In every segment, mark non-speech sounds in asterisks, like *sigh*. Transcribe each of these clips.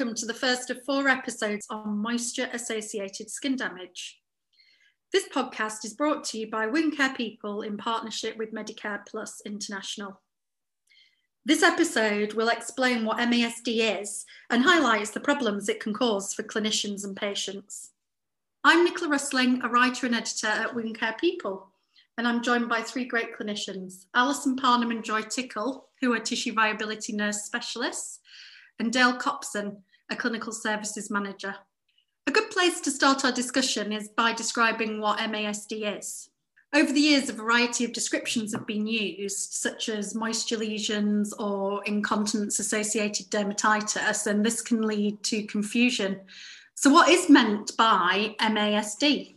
welcome to the first of four episodes on moisture associated skin damage. This podcast is brought to you by Wound People in partnership with Medicare Plus International. This episode will explain what MASD is and highlights the problems it can cause for clinicians and patients. I'm Nicola Rusling, a writer and editor at Wound People, and I'm joined by three great clinicians Alison Parnham and Joy Tickle, who are tissue viability nurse specialists, and Dale Copson, a clinical services manager. A good place to start our discussion is by describing what MASD is. Over the years, a variety of descriptions have been used, such as moisture lesions or incontinence associated dermatitis, and this can lead to confusion. So, what is meant by MASD?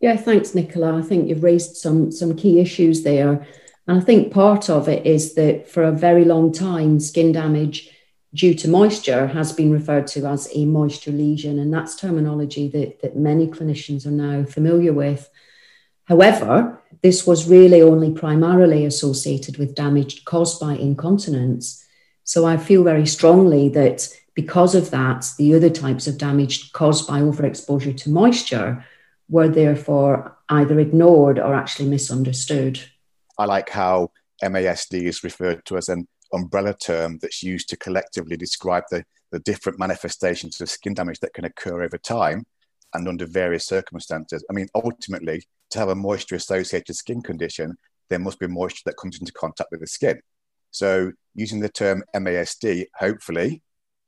Yeah, thanks, Nicola. I think you've raised some, some key issues there. And I think part of it is that for a very long time, skin damage due to moisture has been referred to as a moisture lesion, and that's terminology that, that many clinicians are now familiar with. However, this was really only primarily associated with damage caused by incontinence. So I feel very strongly that because of that, the other types of damage caused by overexposure to moisture were therefore either ignored or actually misunderstood. I like how MASD is referred to as an umbrella term that's used to collectively describe the, the different manifestations of skin damage that can occur over time and under various circumstances. I mean, ultimately, to have a moisture associated skin condition, there must be moisture that comes into contact with the skin. So, using the term MASD hopefully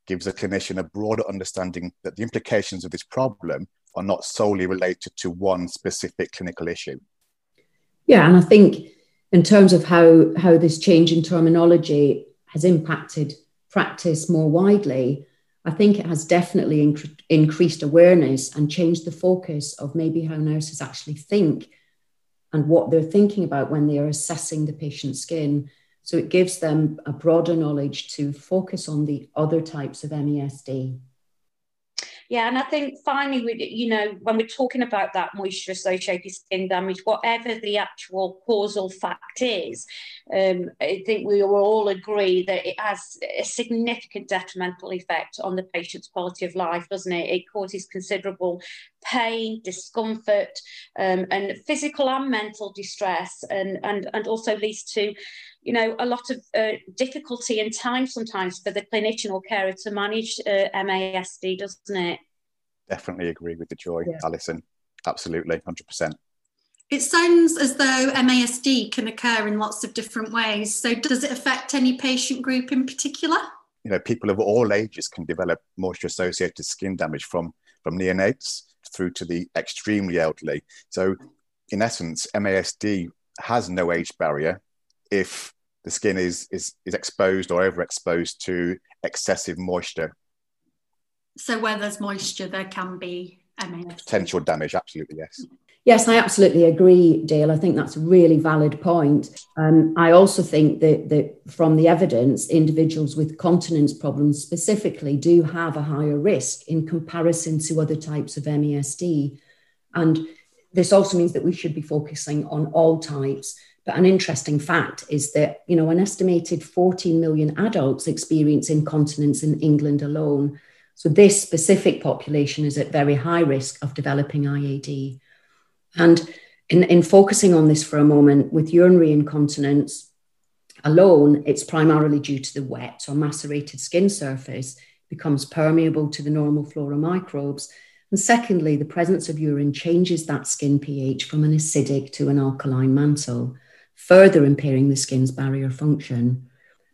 gives a clinician a broader understanding that the implications of this problem are not solely related to one specific clinical issue. Yeah, and I think in terms of how, how this change in terminology has impacted practice more widely, I think it has definitely inc- increased awareness and changed the focus of maybe how nurses actually think and what they're thinking about when they are assessing the patient's skin. So it gives them a broader knowledge to focus on the other types of MASD. Yeah, and I think finally, we, you know, when we're talking about that moisture associated skin damage, whatever the actual causal fact is, um, I think we will all agree that it has a significant detrimental effect on the patient's quality of life, doesn't it? It causes considerable pain, discomfort, um, and physical and mental distress, and, and, and also leads to you know, a lot of uh, difficulty and time sometimes for the clinician or carer to manage uh, MASD, doesn't it? Definitely agree with the joy, yeah. Alison. Absolutely, 100%. It sounds as though MASD can occur in lots of different ways. So, does it affect any patient group in particular? You know, people of all ages can develop moisture associated skin damage from, from neonates through to the extremely elderly. So, in essence, MASD has no age barrier if the skin is is is exposed or overexposed to excessive moisture. So where there's moisture, there can be MASD. potential damage. Absolutely, yes. Yes, I absolutely agree, Dale. I think that's a really valid point. Um, I also think that, that from the evidence, individuals with continence problems specifically do have a higher risk in comparison to other types of MASD. And this also means that we should be focusing on all types but an interesting fact is that, you know, an estimated 14 million adults experience incontinence in England alone. So this specific population is at very high risk of developing IAD. And in, in focusing on this for a moment, with urinary incontinence alone, it's primarily due to the wet or macerated skin surface becomes permeable to the normal flora microbes. And secondly, the presence of urine changes that skin pH from an acidic to an alkaline mantle further impairing the skin's barrier function.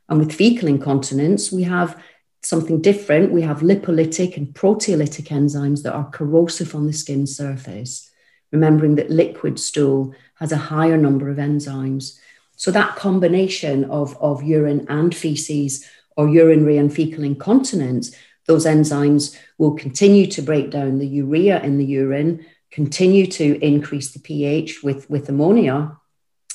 And with fecal incontinence, we have something different. We have lipolytic and proteolytic enzymes that are corrosive on the skin surface, remembering that liquid stool has a higher number of enzymes. So that combination of, of urine and feces or urinary and fecal incontinence, those enzymes will continue to break down the urea in the urine, continue to increase the pH with, with ammonia,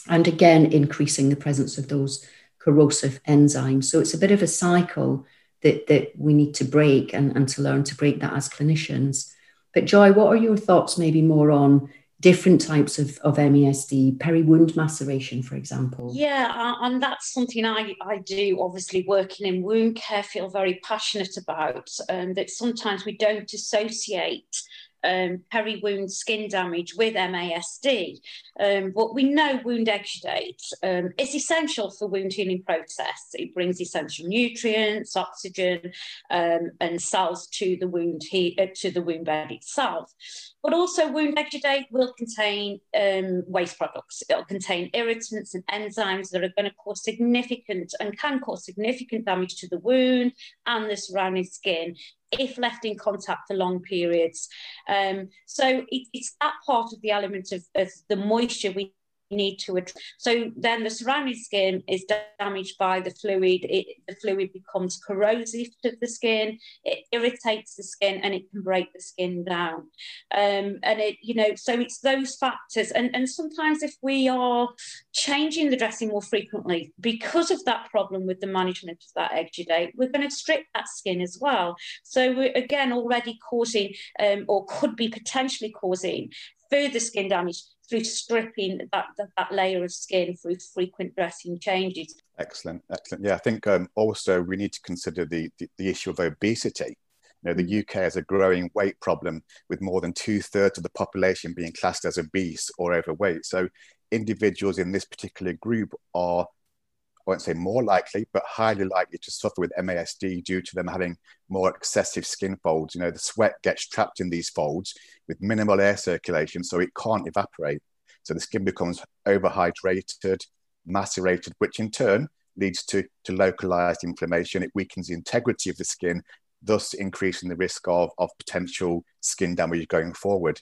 and again increasing the presence of those corrosive enzymes. So it's a bit of a cycle that, that we need to break and, and to learn to break that as clinicians. But Joy, what are your thoughts maybe more on different types of, of MASD, peri-wound maceration, for example? Yeah, and that's something I, I do, obviously working in wound care, feel very passionate about, um, that sometimes we don't associate um, peri-wound skin damage with MASD. Um, but we know wound exudate um, is essential for wound healing process. It brings essential nutrients, oxygen, um, and cells to the wound he- uh, to the wound bed itself. But also, wound exudate will contain um, waste products. It'll contain irritants and enzymes that are going to cause significant and can cause significant damage to the wound and the surrounding skin if left in contact for long periods. Um, so it, it's that part of the element of, of the moisture we need to address. So then the surrounding skin is damaged by the fluid. It, the fluid becomes corrosive to the skin. It irritates the skin and it can break the skin down. Um, and it, you know, so it's those factors. And, and sometimes if we are changing the dressing more frequently because of that problem with the management of that exudate, we're going to strip that skin as well. So we're again already causing um, or could be potentially causing further skin damage through stripping that, that, that, layer of skin through frequent dressing changes. Excellent, excellent. Yeah, I think um, also we need to consider the, the, the issue of obesity. You know, the mm. UK has a growing weight problem with more than two thirds of the population being classed as obese or overweight. So individuals in this particular group are won't say more likely, but highly likely to suffer with MASD due to them having more excessive skin folds. You know, the sweat gets trapped in these folds with minimal air circulation, so it can't evaporate. So the skin becomes overhydrated, macerated, which in turn leads to, to localized inflammation. It weakens the integrity of the skin, thus increasing the risk of, of potential skin damage going forward.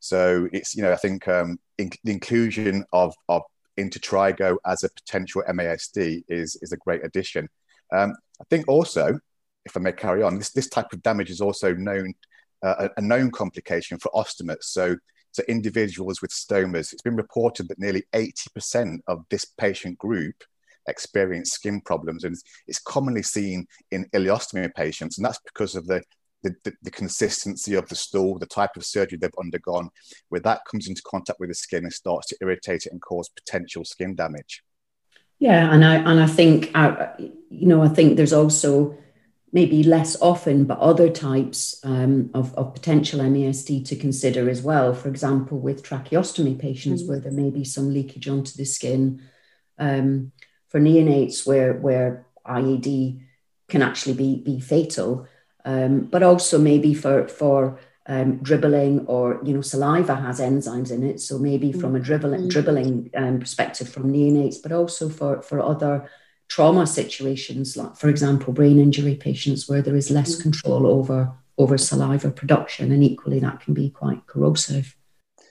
So it's, you know, I think um, in, the inclusion of, of intertrigo as a potential MASD is, is a great addition. Um, I think also, if I may carry on, this, this type of damage is also known uh, a, known complication for ostomates. So, so individuals with stomas, it's been reported that nearly 80% of this patient group experience skin problems, and it's commonly seen in ileostomy patients, and that's because of the the, the, the, consistency of the stool, the type of surgery they've undergone, where that comes into contact with the skin and starts to irritate it and cause potential skin damage. Yeah, and I and I think uh, you know I think there's also maybe less often, but other types um, of, of potential MASD to consider as well. For example, with tracheostomy patients, mm-hmm. where there may be some leakage onto the skin. Um, for neonates, where where IAD can actually be be fatal um, but also maybe for for um, dribbling or you know saliva has enzymes in it so maybe mm-hmm. from a dribbling dribbling um, perspective from neonates but also for for other trauma situations like for example brain injury patients where there is less mm-hmm. control over over saliva production and equally that can be quite corrosive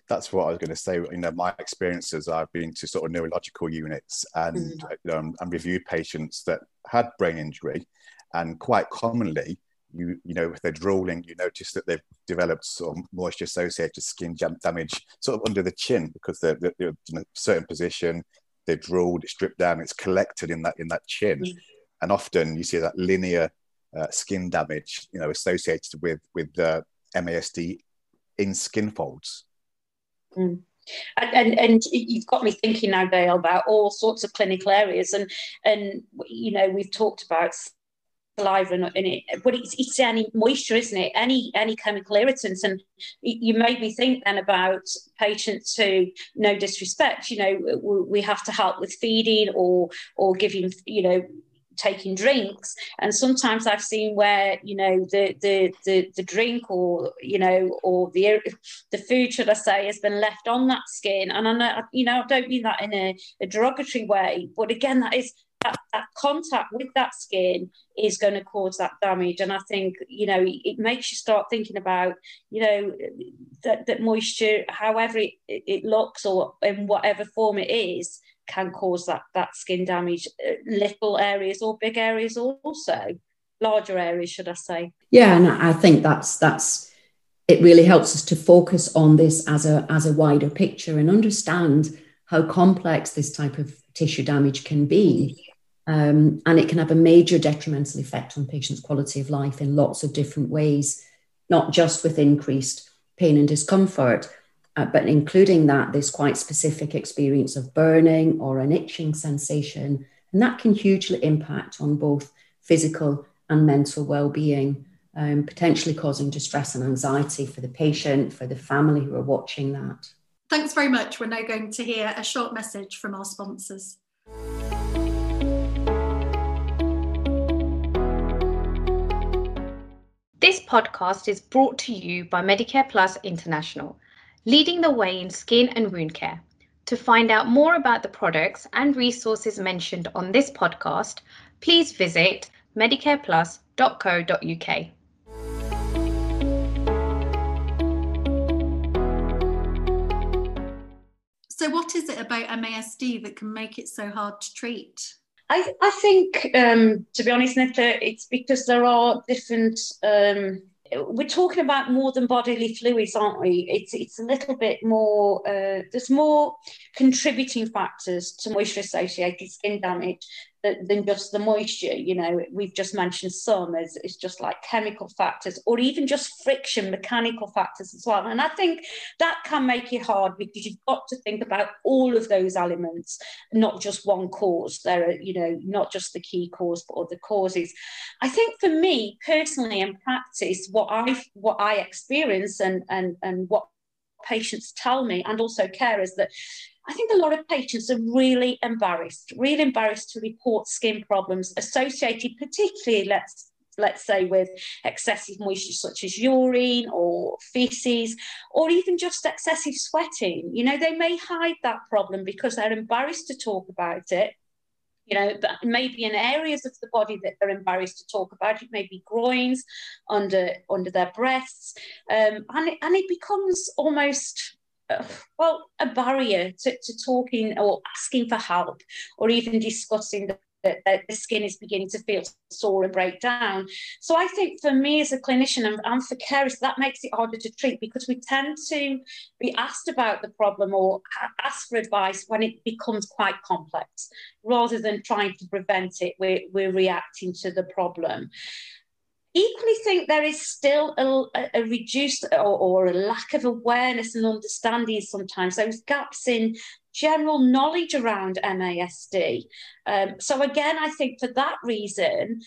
that's what I was going to say. You know, my experiences, I've been to sort of neurological units and mm-hmm. um, and reviewed patients that had brain injury, and quite commonly you you know if they're drooling you notice that they've developed sort of moisture associated skin damage sort of under the chin because they're, they're, in a certain position they're drooled it's dripped down it's collected in that in that chin mm. and often you see that linear uh, skin damage you know associated with with uh, MASD in skin folds mm. And, and, and you've got me thinking now, Dale, about all sorts of clinical areas, and and you know we've talked about saliva it, but it's, it's any moisture, isn't it? Any any chemical irritants, and you made me think then about patients who, no disrespect, you know, we have to help with feeding or or giving, you know, taking drinks. And sometimes i've seen where you know the the the, the drink or you know or the the food should i say has been left on that skin. And i know you know i don't mean that in a, a derogatory way but again that is that, that contact with that skin is going to cause that damage. And I think, you know, it makes you start thinking about, you know, that, that moisture, however it, it looks or in whatever form it is, can cause that, that skin damage, uh, little areas or big areas also, larger areas, should I say. Yeah, and I think that's, that's, it really helps us to focus on this as a, as a wider picture and understand how complex this type of tissue damage can be um, and it can have a major detrimental effect on patients' quality of life in lots of different ways, not just with increased pain and discomfort, uh, but including that, this quite specific experience of burning or an itching sensation. And that can hugely impact on both physical and mental well-being, um, potentially causing distress and anxiety for the patient, for the family who are watching that. Thanks very much. We're now going to hear a short message from our sponsors. This podcast is brought to you by Medicare Plus International, leading the way in skin and wound care. To find out more about the products and resources mentioned on this podcast, please visit medicareplus.co.uk. So, what is it about MASD that can make it so hard to treat? I, I think, um, to be honest, Nicola, it's because there are different. Um, we're talking about more than bodily fluids, aren't we? It's it's a little bit more. Uh, there's more contributing factors to moisture-associated skin damage than just the moisture. You know, we've just mentioned some as it's just like chemical factors or even just friction, mechanical factors as well. And I think that can make it hard because you've got to think about all of those elements, not just one cause. There are, you know, not just the key cause, but other causes. I think for me personally in practice, what I what I experience and and and what patients tell me and also carers that I think a lot of patients are really embarrassed, really embarrassed to report skin problems associated, particularly, let's let's say with excessive moisture such as urine or feces or even just excessive sweating. You know they may hide that problem because they're embarrassed to talk about it you know but maybe in areas of the body that they're embarrassed to talk about it may be groins under under their breasts um, and, it, and it becomes almost well, a barrier to, to talking or asking for help or even discussing the that, the skin is beginning to feel sore and break down. So I think for me as a clinician and, and for carers, that makes it harder to treat because we tend to be asked about the problem or ask for advice when it becomes quite complex. Rather than trying to prevent it, we're, we're reacting to the problem equally think there is still a, a reduced or, or, a lack of awareness and understanding sometimes, those gaps in general knowledge around MASD. Um, so, again, I think for that reason,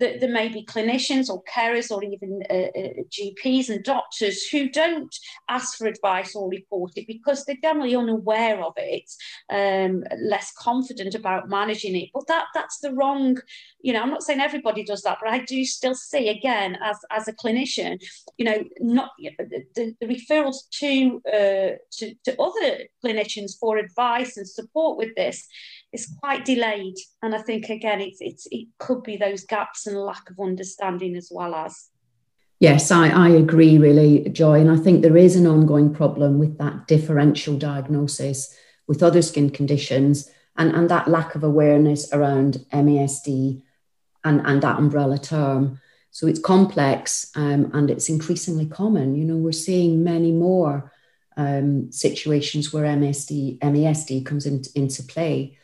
that there may be clinicians or carers or even uh, uh, GPs and doctors who don't ask for advice or report it because they're generally unaware of it, um, less confident about managing it. But that that's the wrong, you know, I'm not saying everybody does that, but I do still see again as, as a clinician, you know, not the, the referrals to, uh, to to other clinicians for advice and support with this is quite delayed. And I think again, it's it's it could be those gaps and lack of understanding as well as. Yes, I, I agree, really, Joy. And I think there is an ongoing problem with that differential diagnosis with other skin conditions and, and that lack of awareness around MASD and, and that umbrella term. So it's complex um, and it's increasingly common. You know, we're seeing many more um, situations where MSD, MASD comes in, into play.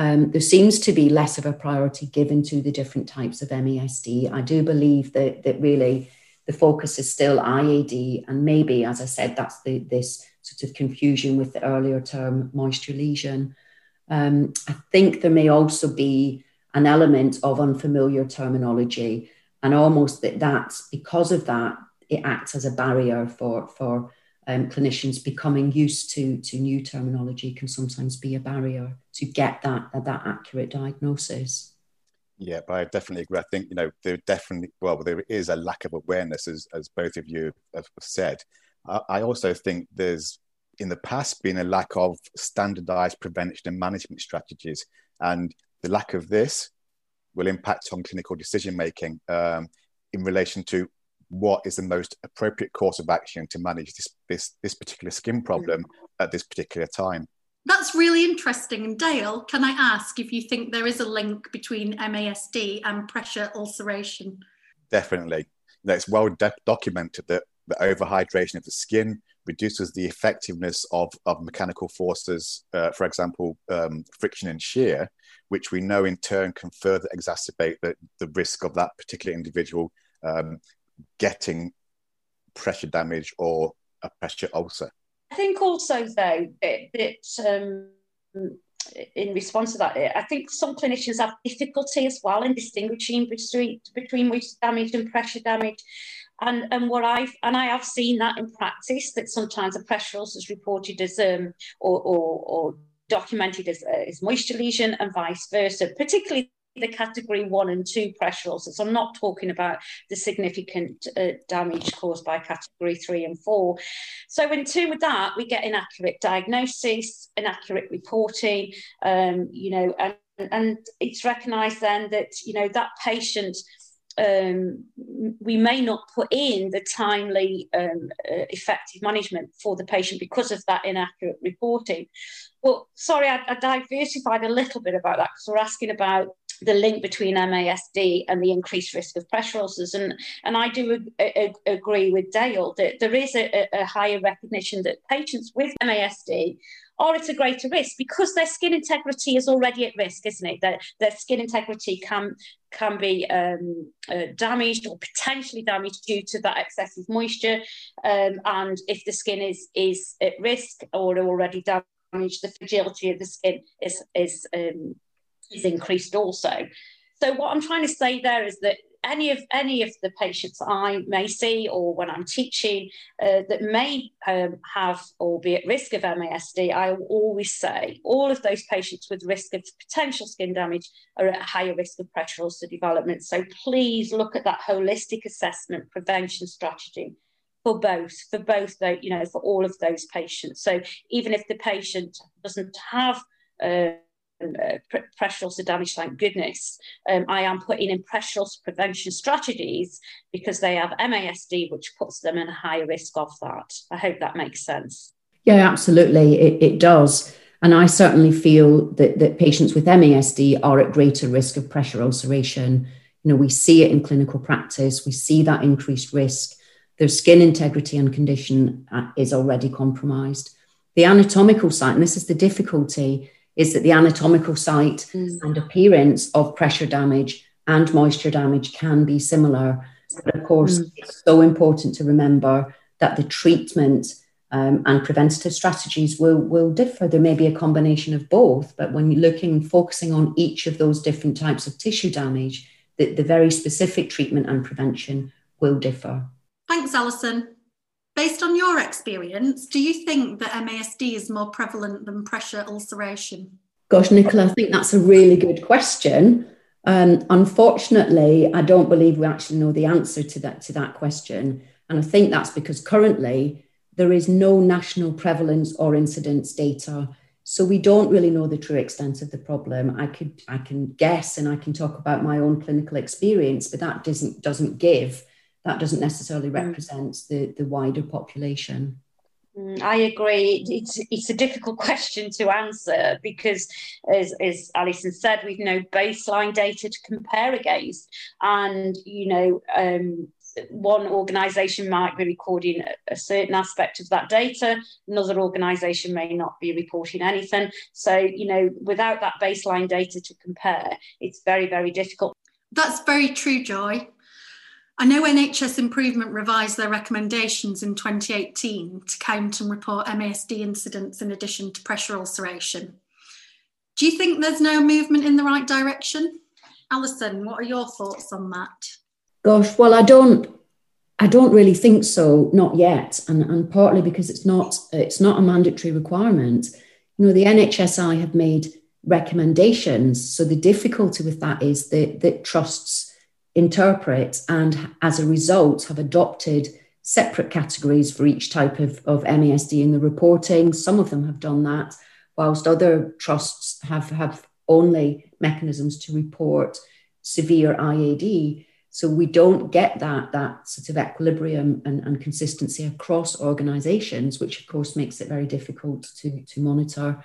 Um, there seems to be less of a priority given to the different types of MASD. I do believe that that really the focus is still IAD, and maybe, as I said, that's the, this sort of confusion with the earlier term moisture lesion. Um, I think there may also be an element of unfamiliar terminology, and almost that that's because of that it acts as a barrier for for um, clinicians becoming used to to new terminology can sometimes be a barrier to get that that accurate diagnosis. Yeah, but I definitely agree. I think you know there definitely well there is a lack of awareness as as both of you have said. I, I also think there's in the past been a lack of standardized prevention and management strategies, and the lack of this will impact on clinical decision making um, in relation to what is the most appropriate course of action to manage this this, this particular skin problem at this particular time. That's really interesting. And Dale, can I ask if you think there is a link between MASD and pressure ulceration? Definitely. it's well de- documented that the overhydration of the skin reduces the effectiveness of, of mechanical forces, uh, for example, um, friction and shear, which we know in turn can further exacerbate the, the risk of that particular individual um, getting pressure damage or a pressure ulcer. I think also though that um, in response to that, I think some clinicians have difficulty as well in distinguishing between between moisture damage and pressure damage. And, and what I've and I have seen that in practice that sometimes a pressure ulcer is reported as um or, or, or documented as, uh, as moisture lesion and vice versa, particularly the category one and two pressure ulcers. I'm not talking about the significant uh, damage caused by category three and four. So, in tune with that, we get inaccurate diagnosis, inaccurate reporting, um, you know, and, and it's recognised then that, you know, that patient. Um, we may not put in the timely, um, uh, effective management for the patient because of that inaccurate reporting. Well, sorry, I, I diversified a little bit about that because we're asking about the link between MASD and the increased risk of pressure ulcers. And, and I do ag- ag- agree with Dale that there is a, a, higher recognition that patients with MASD are at a greater risk because their skin integrity is already at risk, isn't it? That their skin integrity can can be um, uh, damaged or potentially damaged due to that excessive moisture. Um, and if the skin is is at risk or already damaged, the fragility of the skin is is um, is increased also. So what I'm trying to say there is that any of any of the patients I may see or when I'm teaching uh, that may um, have or be at risk of MASD, I always say all of those patients with risk of potential skin damage are at higher risk of pressure ulcer development. So please look at that holistic assessment prevention strategy for both, for both, the, you know, for all of those patients. So even if the patient doesn't have uh, pressure ulcer damage, thank goodness. Um, I am putting in pressure ulcer prevention strategies because they have MASD, which puts them in a higher risk of that. I hope that makes sense. Yeah, absolutely. It, it does. And I certainly feel that, that patients with MASD are at greater risk of pressure ulceration. You know, we see it in clinical practice, we see that increased risk. Their skin integrity and condition uh, is already compromised. The anatomical site, and this is the difficulty, is that the anatomical site mm. and appearance of pressure damage and moisture damage can be similar. But of course, mm. it's so important to remember that the treatment um, and preventative strategies will, will differ. There may be a combination of both, but when you're looking, focusing on each of those different types of tissue damage, the, the very specific treatment and prevention will differ. Thanks, Alison. Based on your experience, do you think that MASD is more prevalent than pressure ulceration? Gosh, Nicola, I think that's a really good question. Um, unfortunately, I don't believe we actually know the answer to that to that question, and I think that's because currently there is no national prevalence or incidence data, so we don't really know the true extent of the problem. I could I can guess and I can talk about my own clinical experience, but that doesn't doesn't give that doesn't necessarily mm. represent the, the wider population. Mm, I agree. It's it's a difficult *laughs* question to answer because, as, as Alison said, we've no baseline data to compare against, and you know, um, one organisation might be recording a, a certain aspect of that data, another organisation may not be reporting anything. So, you know, without that baseline data to compare, it's very very difficult. That's very true, Joy. I know NHS Improvement revised their recommendations in 2018 to count and report MASD incidents in addition to pressure ulceration. Do you think there's no movement in the right direction? Alison, what are your thoughts on that? Gosh, well, I don't I don't really think so, not yet, and, and partly because it's not it's not a mandatory requirement. You know, the NHSI have made recommendations, so the difficulty with that is that that trusts interpret and as a result have adopted separate categories for each type of, of MASD in the reporting. Some of them have done that, whilst other trusts have, have only mechanisms to report severe IAD. So we don't get that, that sort of equilibrium and, and consistency across organizations, which of course makes it very difficult to, to monitor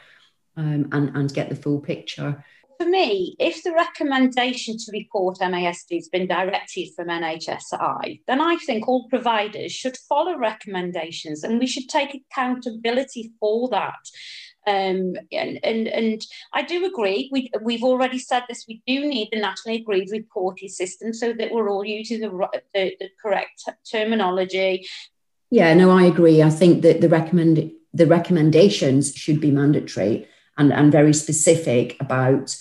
um, and, and get the full picture for me, if the recommendation to report MASD has been directed from NHSI, then I think all providers should follow recommendations and we should take accountability for that. Um, and, and and I do agree. We we've already said this. We do need the nationally agreed reporting system so that we're all using the, the, the correct terminology. Yeah, no, I agree. I think that the recommend the recommendations should be mandatory and, and very specific about,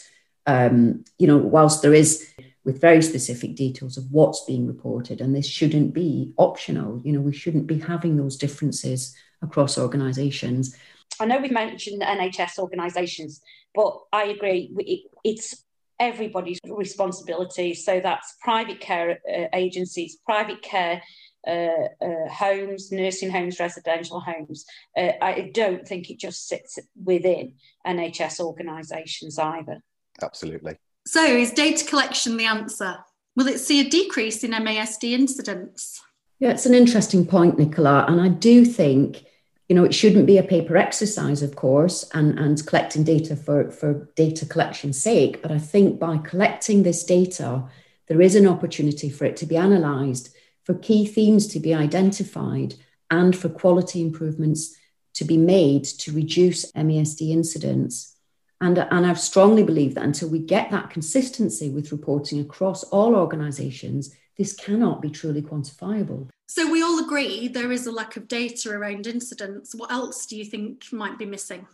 um, you know, whilst there is with very specific details of what's being reported, and this shouldn't be optional. You know, we shouldn't be having those differences across organisations. I know we've mentioned NHS organisations, but I agree. It's everybody's responsibility. So that's private care uh, agencies, private care uh, uh, homes, nursing homes, residential homes. Uh, I don't think it just sits within NHS organisations either. Absolutely. So, is data collection the answer? Will it see a decrease in MASD incidents? Yeah, it's an interesting point, Nicola. And I do think, you know, it shouldn't be a paper exercise, of course, and, and collecting data for, for data collection's sake. But I think by collecting this data, there is an opportunity for it to be analysed, for key themes to be identified, and for quality improvements to be made to reduce MASD incidents. And, and I strongly believe that until we get that consistency with reporting across all organisations, this cannot be truly quantifiable. So we all agree there is a lack of data around incidents. What else do you think might be missing?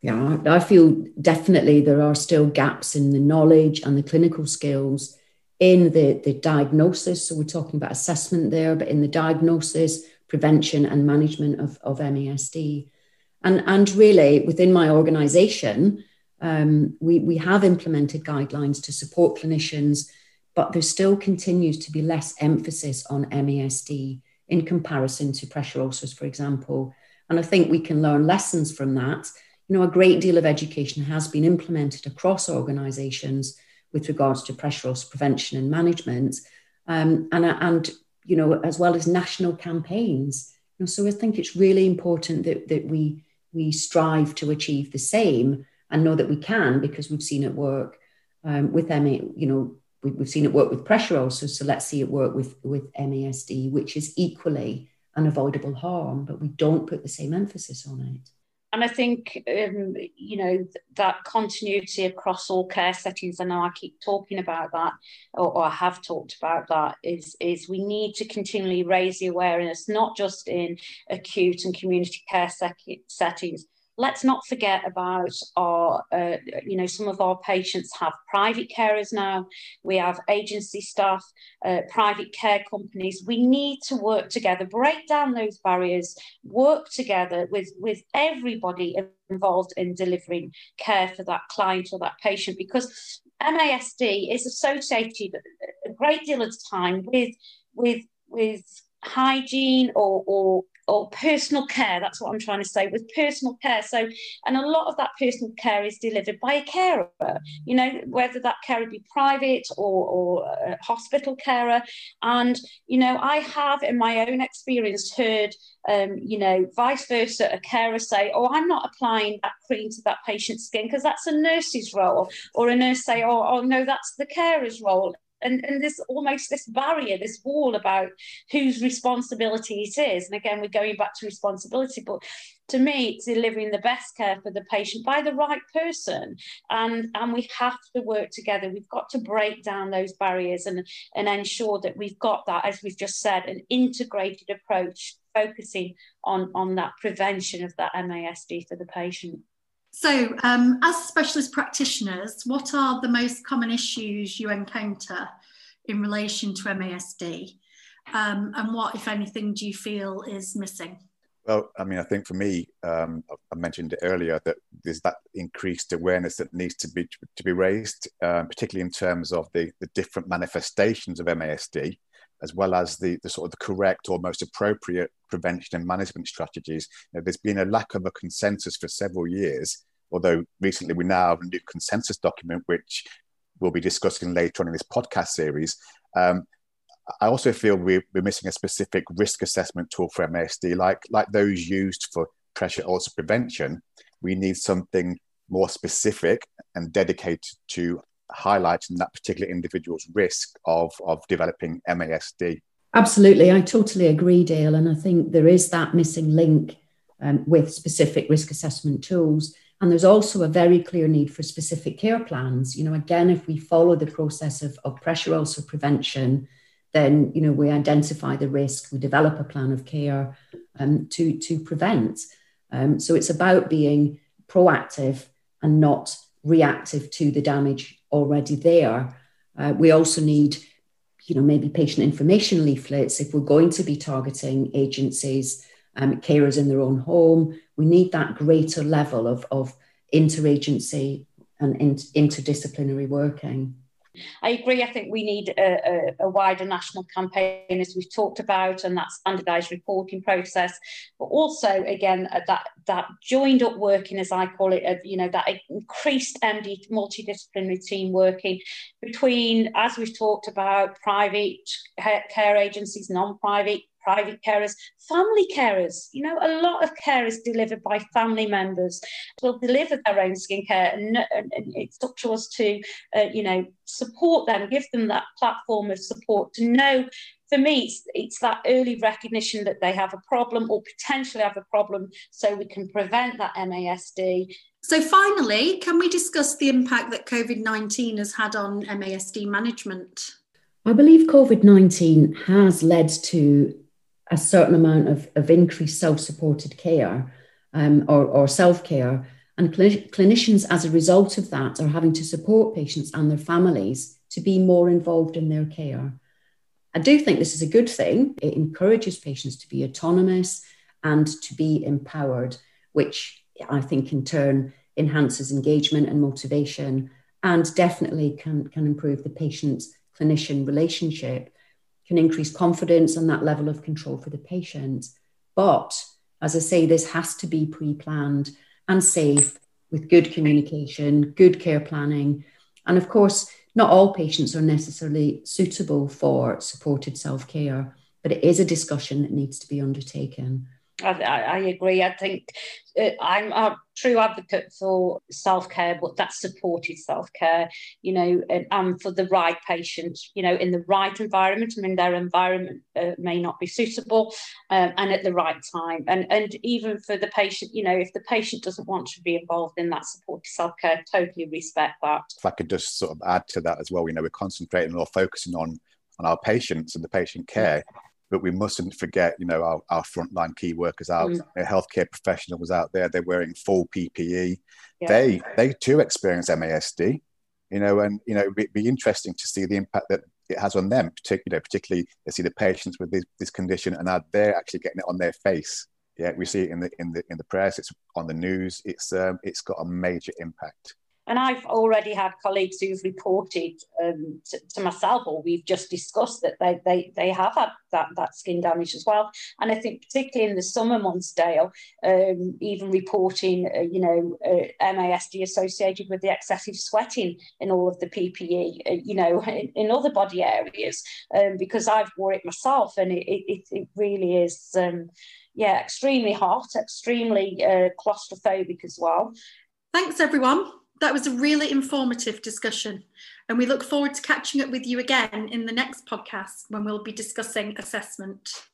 Yeah, I feel definitely there are still gaps in the knowledge and the clinical skills in the, the diagnosis. So we're talking about assessment there, but in the diagnosis, prevention, and management of, of MASD. And, and really, within my organisation, um, we, we have implemented guidelines to support clinicians, but there still continues to be less emphasis on MASD in comparison to pressure ulcers, for example. And I think we can learn lessons from that. You know, a great deal of education has been implemented across organizations with regards to pressure ulcer prevention and management, um, and, and, you know, as well as national campaigns. You know, so I think it's really important that, that we, we strive to achieve the same and know that we can because we've seen it work um, with MA, you know, we, have seen it work with pressure ulcers. So let's see it work with, with MASD, which is equally unavoidable harm, but we don't put the same emphasis on it. And I think, um, you know, that continuity across all care settings, I know I keep talking about that, or, or I have talked about that, is, is we need to continually raise the awareness, not just in acute and community care settings, let's not forget about our, uh, you know, some of our patients have private carers now. We have agency staff, uh, private care companies. We need to work together, break down those barriers, work together with, with everybody involved in delivering care for that client or that patient because MASD is associated a great deal of time with, with, with hygiene or, or or personal care that's what i'm trying to say with personal care. So and a lot of that personal care is delivered by a carer you know whether that carer be private or, or hospital carer. And you know i have in my own experience heard um, you know, vice versa, a carer say, "Oh, I'm not applying that cream to that patient's skin because that's a nurse's role," or a nurse say, "Oh, oh no, that's the carer's role." And, and there's almost this barrier, this wall about whose responsibility it is. And again, we're going back to responsibility, but to me, it's delivering the best care for the patient by the right person. And, and we have to work together. We've got to break down those barriers and, and ensure that we've got that, as we've just said, an integrated approach focusing on, on that prevention of that MASD for the patient. So, um, as specialist practitioners, what are the most common issues you encounter in relation to MASD? Um, and what, if anything, do you feel is missing? Well, I mean, I think for me, um, I mentioned it earlier that there's that increased awareness that needs to be to be raised, uh, particularly in terms of the, the different manifestations of MASD, as well as the, the sort of the correct or most appropriate prevention and management strategies. You know, there's been a lack of a consensus for several years, although recently we now have a new consensus document, which we'll be discussing later on in this podcast series. Um, I also feel we're, we're, missing a specific risk assessment tool for MASD, like, like those used for pressure ulcer prevention. We need something more specific and dedicated to highlighting that particular individual's risk of, of developing MASD. Absolutely, I totally agree, Dale. And I think there is that missing link um, with specific risk assessment tools. And there's also a very clear need for specific care plans. You know, again, if we follow the process of, of pressure ulcer prevention, then you know we identify the risk, we develop a plan of care um, to to prevent. Um, so it's about being proactive and not reactive to the damage already there. Uh, we also need, you know, maybe patient information leaflets if we're going to be targeting agencies, um, carers in their own home. We need that greater level of, of interagency and interdisciplinary working. I agree. I think we need a, a, a, wider national campaign, as we've talked about, and that standardised reporting process. But also, again, uh, that that joined up working, as I call it, you know, that increased MD multidisciplinary team working between, as we've talked about, private care agencies, non-private private carers, family carers. You know, a lot of care is delivered by family members. Will deliver their own skincare, and, and, and it's up to us to, uh, you know, support them, give them that platform of support to know. For me, it's, it's that early recognition that they have a problem or potentially have a problem, so we can prevent that MASD. So, finally, can we discuss the impact that COVID 19 has had on MASD management? I believe COVID 19 has led to a certain amount of, of increased self supported care um, or, or self care. And cl- clinicians, as a result of that, are having to support patients and their families to be more involved in their care. I do think this is a good thing. It encourages patients to be autonomous and to be empowered, which I think in turn enhances engagement and motivation and definitely can, can improve the patient clinician relationship can increase confidence and that level of control for the patient. But as I say, this has to be pre planned and safe with good communication, good care planning. And of course, not all patients are necessarily suitable for supported self care, but it is a discussion that needs to be undertaken. I, I, agree. I think uh, I'm a true advocate for self care, but that's supported self care, you know, and, and, for the right patient, you know, in the right environment. I mean, their environment uh, may not be suitable um, and at the right time. And, and even for the patient, you know, if the patient doesn't want to be involved in that supported self care, totally respect that. If I could just sort of add to that as well, you know, we're concentrating or focusing on on our patients and the patient care. Yeah but we mustn't forget, you know, our, our frontline key workers out, mm. healthcare professionals out there. They're wearing full PPE. Yeah. They they too experience MASD, you know, and you know it'd be, interesting to see the impact that it has on them. Particularly, particularly they see the patients with this, this condition, and are they're actually getting it on their face. Yeah, we see it in the in the in the press. It's on the news. It's um, it's got a major impact. And I've already had colleagues who've reported um, to, to, myself, or we've just discussed that they, they, they have had that, that skin damage as well. And I think, particularly in the summer months, Dale, um, even reporting, uh, you know, uh, MASD associated with the excessive sweating in all of the PPE, uh, you know, in, in, other body areas, um, because I've wore it myself and it, it, it really is. Um, yeah, extremely hot, extremely uh, claustrophobic as well. Thanks, everyone. That was a really informative discussion, and we look forward to catching up with you again in the next podcast when we'll be discussing assessment.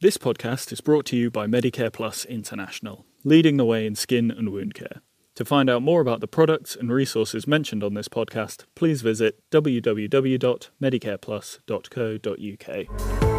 This podcast is brought to you by Medicare Plus International, leading the way in skin and wound care. To find out more about the products and resources mentioned on this podcast, please visit www.medicareplus.co.uk.